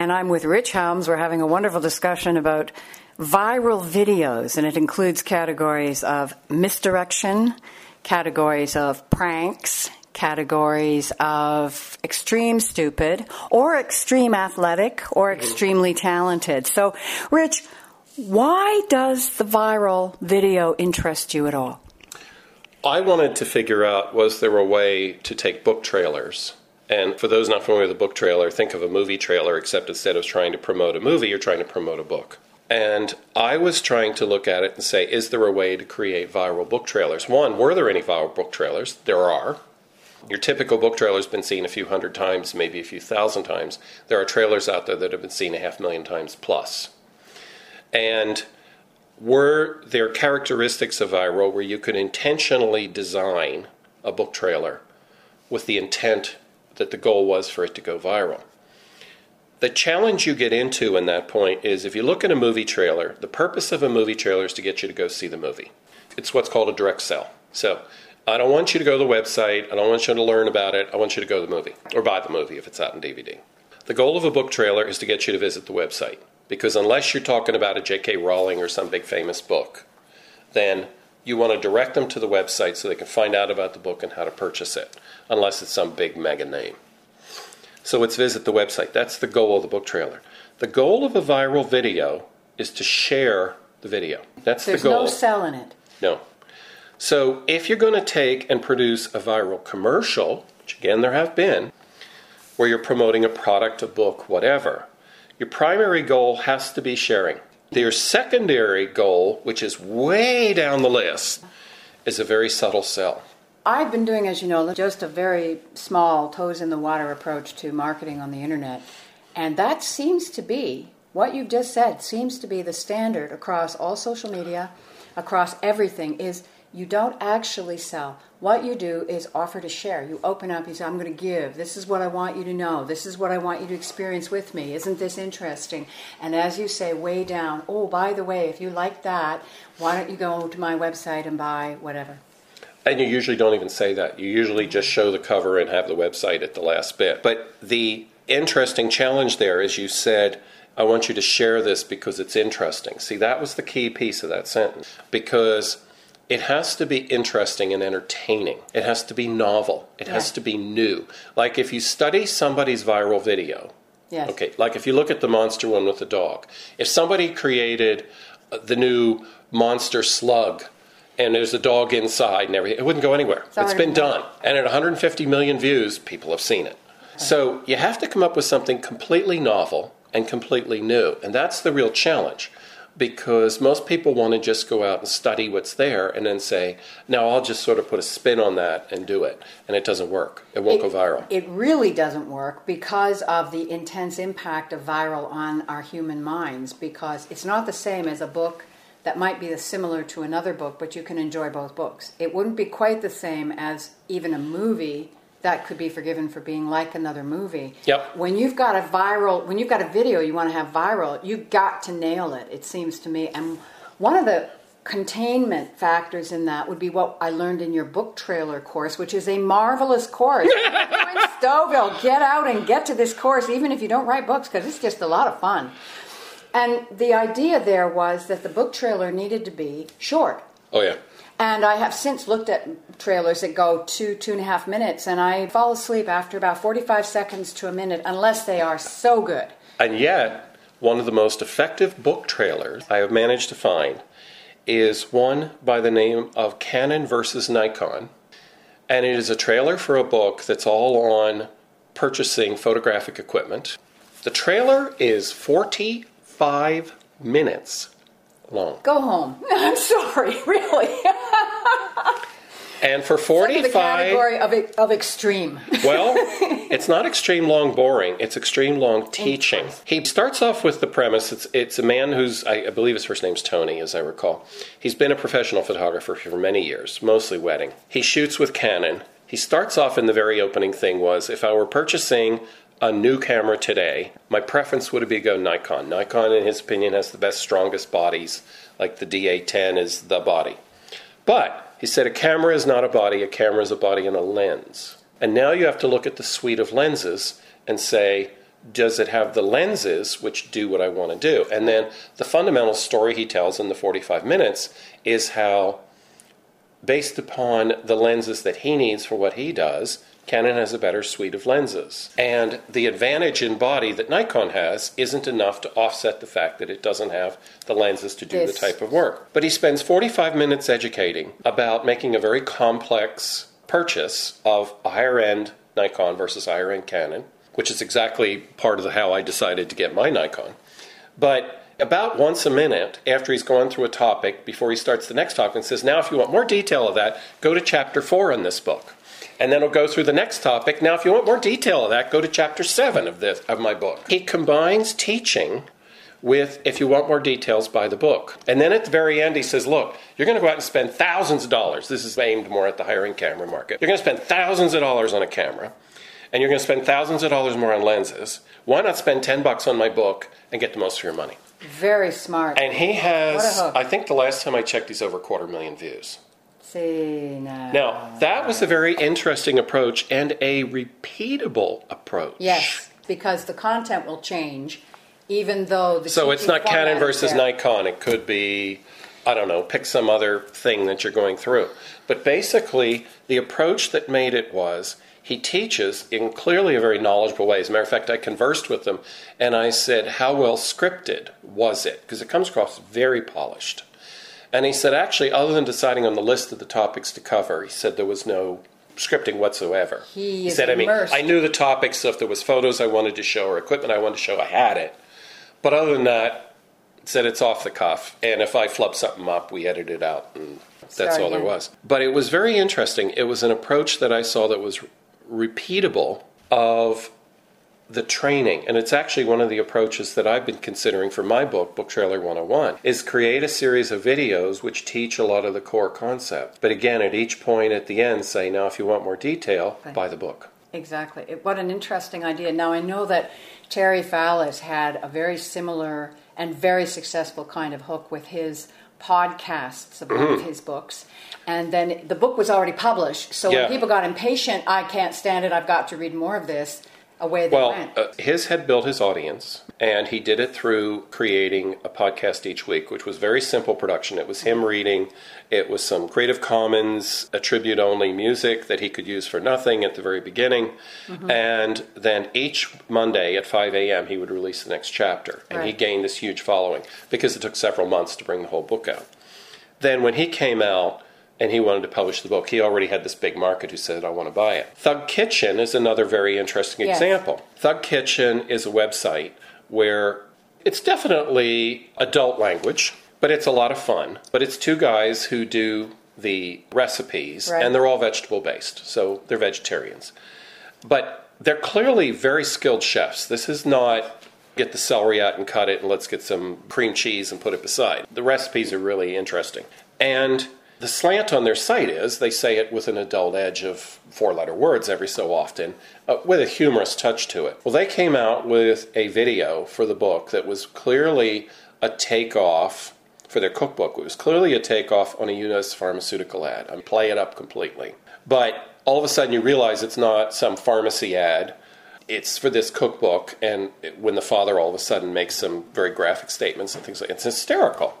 and I'm with Rich Helms. We're having a wonderful discussion about viral videos, and it includes categories of misdirection, categories of pranks, categories of extreme stupid, or extreme athletic, or extremely talented. So, Rich, why does the viral video interest you at all? I wanted to figure out was there a way to take book trailers and for those not familiar with a book trailer, think of a movie trailer, except instead of trying to promote a movie, you're trying to promote a book. And I was trying to look at it and say, is there a way to create viral book trailers? One, were there any viral book trailers? There are. Your typical book trailer has been seen a few hundred times, maybe a few thousand times. There are trailers out there that have been seen a half million times plus. And were there characteristics of viral where you could intentionally design a book trailer with the intent that the goal was for it to go viral. The challenge you get into in that point is if you look at a movie trailer, the purpose of a movie trailer is to get you to go see the movie. It's what's called a direct sell. So I don't want you to go to the website, I don't want you to learn about it, I want you to go to the movie or buy the movie if it's out in DVD. The goal of a book trailer is to get you to visit the website because unless you're talking about a J.K. Rowling or some big famous book, then you want to direct them to the website so they can find out about the book and how to purchase it unless it's some big mega name. So it's visit the website. That's the goal of the book trailer. The goal of a viral video is to share the video. That's There's the goal. There's no selling it. No. So if you're going to take and produce a viral commercial, which again there have been, where you're promoting a product, a book, whatever, your primary goal has to be sharing. Your secondary goal, which is way down the list, is a very subtle sell. I've been doing, as you know, just a very small toes in the water approach to marketing on the internet. And that seems to be what you've just said, seems to be the standard across all social media, across everything, is you don't actually sell. What you do is offer to share. You open up, you say, I'm going to give. This is what I want you to know. This is what I want you to experience with me. Isn't this interesting? And as you say, way down, oh, by the way, if you like that, why don't you go to my website and buy whatever? And you usually don't even say that. You usually just show the cover and have the website at the last bit. But the interesting challenge there is you said, I want you to share this because it's interesting. See, that was the key piece of that sentence. Because it has to be interesting and entertaining. It has to be novel. It yeah. has to be new. Like if you study somebody's viral video, yes. okay, like if you look at the monster one with the dog, if somebody created uh, the new monster slug and there's a dog inside and everything. It wouldn't go anywhere. it's, it's been done. And at 150 million views, people have seen it. So you have to come up with something completely novel and completely new. And that's the real challenge because most people want to just go out and study what's there and then say, now I'll just sort of put a spin on that and do it. And it doesn't work. It won't it, go viral. It really doesn't work because of the intense impact of viral on our human minds because it's not the same as a book that might be similar to another book, but you can enjoy both books. It wouldn't be quite the same as even a movie that could be forgiven for being like another movie. Yep. When you've got a viral, when you've got a video you want to have viral, you've got to nail it. It seems to me, and one of the containment factors in that would be what I learned in your book trailer course, which is a marvelous course. Stouffville, get out and get to this course, even if you don't write books, because it's just a lot of fun. And the idea there was that the book trailer needed to be short. Oh, yeah. And I have since looked at trailers that go two, two and a half minutes, and I fall asleep after about 45 seconds to a minute unless they are so good. And yet, one of the most effective book trailers I have managed to find is one by the name of Canon versus Nikon. And it is a trailer for a book that's all on purchasing photographic equipment. The trailer is 45 minutes long. Go home. I'm sorry, really. and for 45 the category of, of extreme well it's not extreme long boring it's extreme long teaching he starts off with the premise it's, it's a man who's I, I believe his first name's tony as i recall he's been a professional photographer for many years mostly wedding he shoots with canon he starts off in the very opening thing was if i were purchasing a new camera today, my preference would be go Nikon. Nikon, in his opinion, has the best, strongest bodies, like the D810 is the body. But he said a camera is not a body, a camera is a body and a lens. And now you have to look at the suite of lenses and say, does it have the lenses which do what I want to do? And then the fundamental story he tells in the 45 minutes is how, based upon the lenses that he needs for what he does, Canon has a better suite of lenses. And the advantage in body that Nikon has isn't enough to offset the fact that it doesn't have the lenses to do the type of work. But he spends 45 minutes educating about making a very complex purchase of a higher end Nikon versus higher end Canon, which is exactly part of the, how I decided to get my Nikon. But about once a minute, after he's gone through a topic, before he starts the next topic, and says, Now, if you want more detail of that, go to chapter four in this book. And then he'll go through the next topic. Now, if you want more detail of that, go to chapter seven of this of my book. He combines teaching with if you want more details buy the book. And then at the very end he says look you're going to go out and spend thousands of dollars. This is aimed more at the hiring camera market. You're going to spend thousands of dollars on a camera and you're going to spend thousands of dollars more on lenses. Why not spend 10 bucks on my book and get the most for your money? Very smart. and he has i think the last time i checked he's over a quarter million views now. now that was a very interesting approach and a repeatable approach Yes, because the content will change, even though the. So it's not Canon versus. Nikon. It could be, I don't know, pick some other thing that you're going through. But basically, the approach that made it was he teaches in clearly a very knowledgeable way. As a matter of fact, I conversed with him and I said, How well scripted was it? Because it comes across very polished. And he said, Actually, other than deciding on the list of the topics to cover, he said there was no scripting whatsoever. He is said, I mean. I knew the topics, so if there was photos I wanted to show or equipment I wanted to show, I had it. But other than that, said it's off the cuff. And if I flub something up, we edit it out. And that's Start all there was. But it was very interesting. It was an approach that I saw that was repeatable of the training. And it's actually one of the approaches that I've been considering for my book, Book Trailer 101, is create a series of videos which teach a lot of the core concepts. But again, at each point at the end, say, now if you want more detail, Right. buy the book. Exactly. It- What an interesting idea. Now, I know that Terry Fallis had a very similar and very successful kind of hook with his podcasts of one Mm-hmm. of his books. And then the book was already published. So Yeah. when people got impatient, I can't stand it, I've got to read more of this, away they Well, went. uh, his had built his audience, and he did it through creating a podcast each week, which was very simple production. It was him reading, it was some Creative Commons attribute only music that he could use for nothing at the very beginning, Mm-hmm. and then each Monday at 5 a.m. he would release the next chapter, and he gained this huge following because it took several months to bring the whole book out. Then when he came out and he wanted to publish the book, he already had this big market who said, I want to buy it. Thug Kitchen is another very interesting Yes. example. Thug Kitchen is a website where it's definitely adult language, but it's a lot of fun. But it's two guys who do the recipes, Right. and they're all vegetable based, so they're vegetarians. But they're clearly very skilled chefs. This is not get the celery out and cut it and let's get some cream cheese and put it beside. The recipes are really interesting. And the slant on their site is they say it with an adult edge of four letter words every so often, uh, with a humorous touch to it. Well, they came out with a video for the book that was clearly a takeoff for their cookbook. It was clearly a takeoff on a U.S. pharmaceutical ad. I'm play it up completely. But all of a sudden you realize it's not some pharmacy ad. It's for this cookbook, and when the father all of a sudden makes some very graphic statements and things like it's hysterical.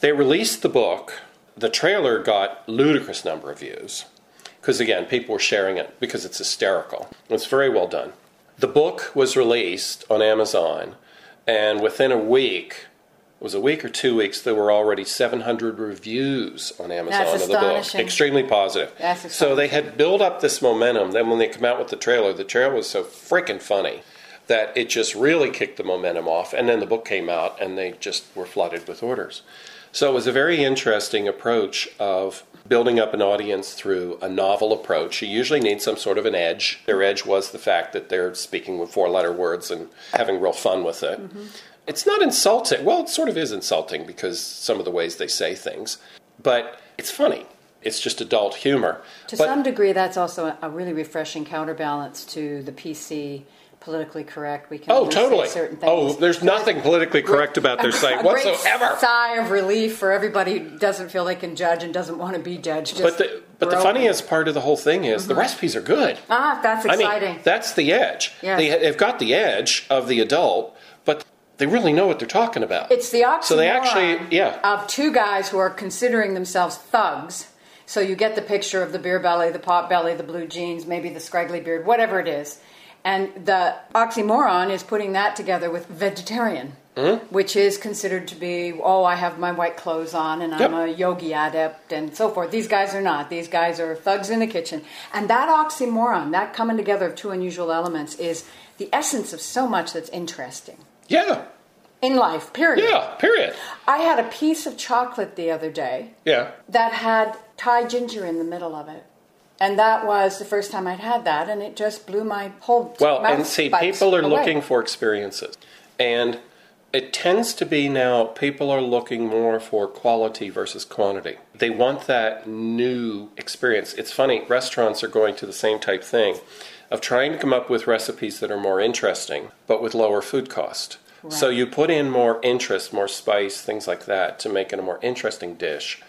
They released the book. The trailer got ludicrous number of views because again, people were sharing it because it's hysterical. It's very well done. The book was released on Amazon, and within a week, it was a week or two weeks, there were already 700 reviews on Amazon That's of the book. Extremely positive. That's so they had built up this momentum. Then when they come out with the trailer, the trailer was so freaking funny that it just really kicked the momentum off. And then the book came out, and they just were flooded with orders. So it was a very interesting approach of building up an audience through a novel approach. You usually need some sort of an edge. Their edge was the fact that they're speaking with four letter words and having real fun with it. Mm-hmm. It's not insulting. Well, it sort of is insulting because some of the ways they say things, but it's funny. It's just adult humor. To but, some degree, that's also a really refreshing counterbalance to the PC politically correct. We can Oh, totally. certain things. Oh, there's nothing politically correct about their site whatsoever. sigh of relief for everybody who doesn't feel they can judge and doesn't want to be judged. Just, But the, But the funniest part of the whole thing is the recipes are good. Ah, that's I exciting. mean, that's the edge. Yes. They, they've got the edge of the adult, but they really know what they're talking about. It's the oxymoron So they actually, yeah. of two guys who are considering themselves thugs. So you get the picture of the beer belly, the pot belly, the blue jeans, maybe the scraggly beard, whatever it is. And the oxymoron is putting that together with vegetarian, Mm-hmm. which is considered to be, oh, I have my white clothes on and I'm Yep. a yogi adept and so forth. These guys are not. These guys are thugs in the kitchen. And that oxymoron, that coming together of two unusual elements, is the essence of so much that's interesting Yeah. in life, period. Yeah. Period. I had a piece of chocolate the other day Yeah. that had Thai ginger in the middle of it. And that was the first time I'd had that, and it just blew my whole Well, and see, people are away. looking for experiences. And it tends to be now people are looking more for quality versus quantity. They want that new experience. It's funny, restaurants are going to the same type thing of trying to come up with recipes that are more interesting, but with lower food cost. So you put in more interest, more spice, things like that to make it a more interesting dish.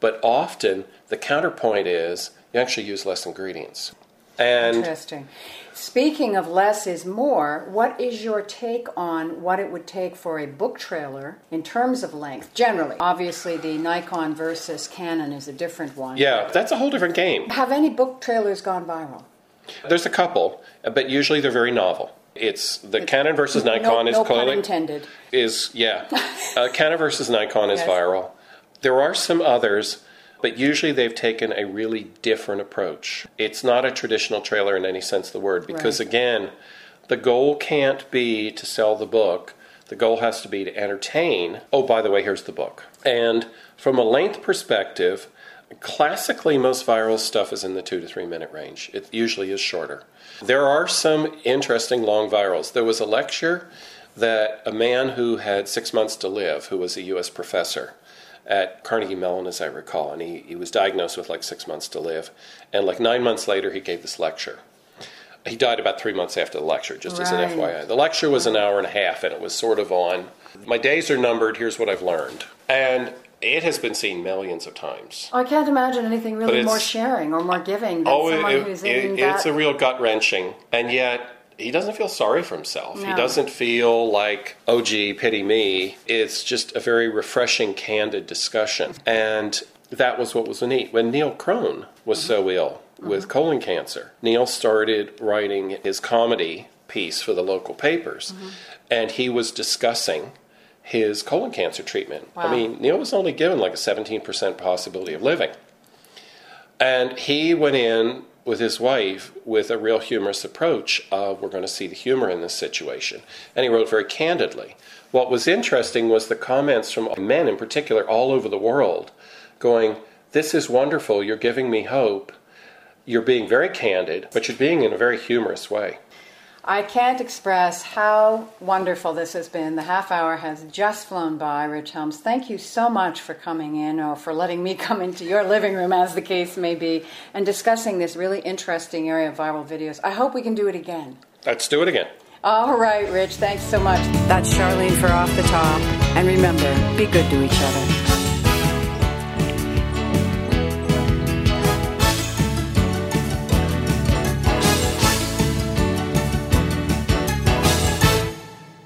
But often the counterpoint is you actually use less ingredients. And Interesting. Speaking of less is more, what is your take on what it would take for a book trailer in terms of length, generally? Obviously, the Nikon versus Canon is a different one. yeah, that's a whole different game. Have any book trailers gone viral? There's a couple, but usually they're very novel. It's the Canon versus Nikon no, is no pun clearly intended. is yeah. uh, Canon versus Nikon is Yes. viral. There are some others, but usually they've taken a really different approach. It's not a traditional trailer in any sense of the word because Right. again, the goal can't be to sell the book. The goal has to be to entertain. Oh, by the way, here's the book. And from a length perspective, classically most viral stuff is in the 2 to 3 minute range. It usually is shorter. There are some interesting long virals. There was a lecture that a man who had 6 months to live, who was a US professor, at Carnegie Mellon, as I recall, and he, he was diagnosed with like six months to live. And like nine months later, he gave this lecture. He died about three months after the lecture, just as an FYI. The lecture was an hour and a half, and it was sort of on my days are numbered, here's what I've learned. And it has been seen millions of times. I can't imagine anything really more sharing or more giving than Oh, someone it- who's it- in it's that. a real gut wrenching, and yet he doesn't feel sorry for himself. He doesn't feel like, oh, gee, pity me. It's just a very refreshing, candid discussion, and that was what was neat. When Neil Crone was so mm-hmm. ill with mm-hmm. colon cancer, Neil started writing his comedy piece for the local papers, mm-hmm. and he was discussing his colon cancer treatment. I mean, Neil was only given like a 17% possibility of living. And he went in with his wife with a real humorous approach of we're going to see the humor in this situation. And he wrote very candidly. What was interesting was the comments from men in particular all over the world going, This is wonderful. You're giving me hope. You're being very candid, but you're being in a very humorous way. I can't express how wonderful this has been. The half hour has just flown by, Rich Helms. Thank you so much for coming in or for letting me come into your living room, as the case may be, and discussing this really interesting area of viral videos. I hope we can do it again. Let's do it again. All right, Rich, thanks so much. That's Charlene for Off the Top. And remember, be good to each other.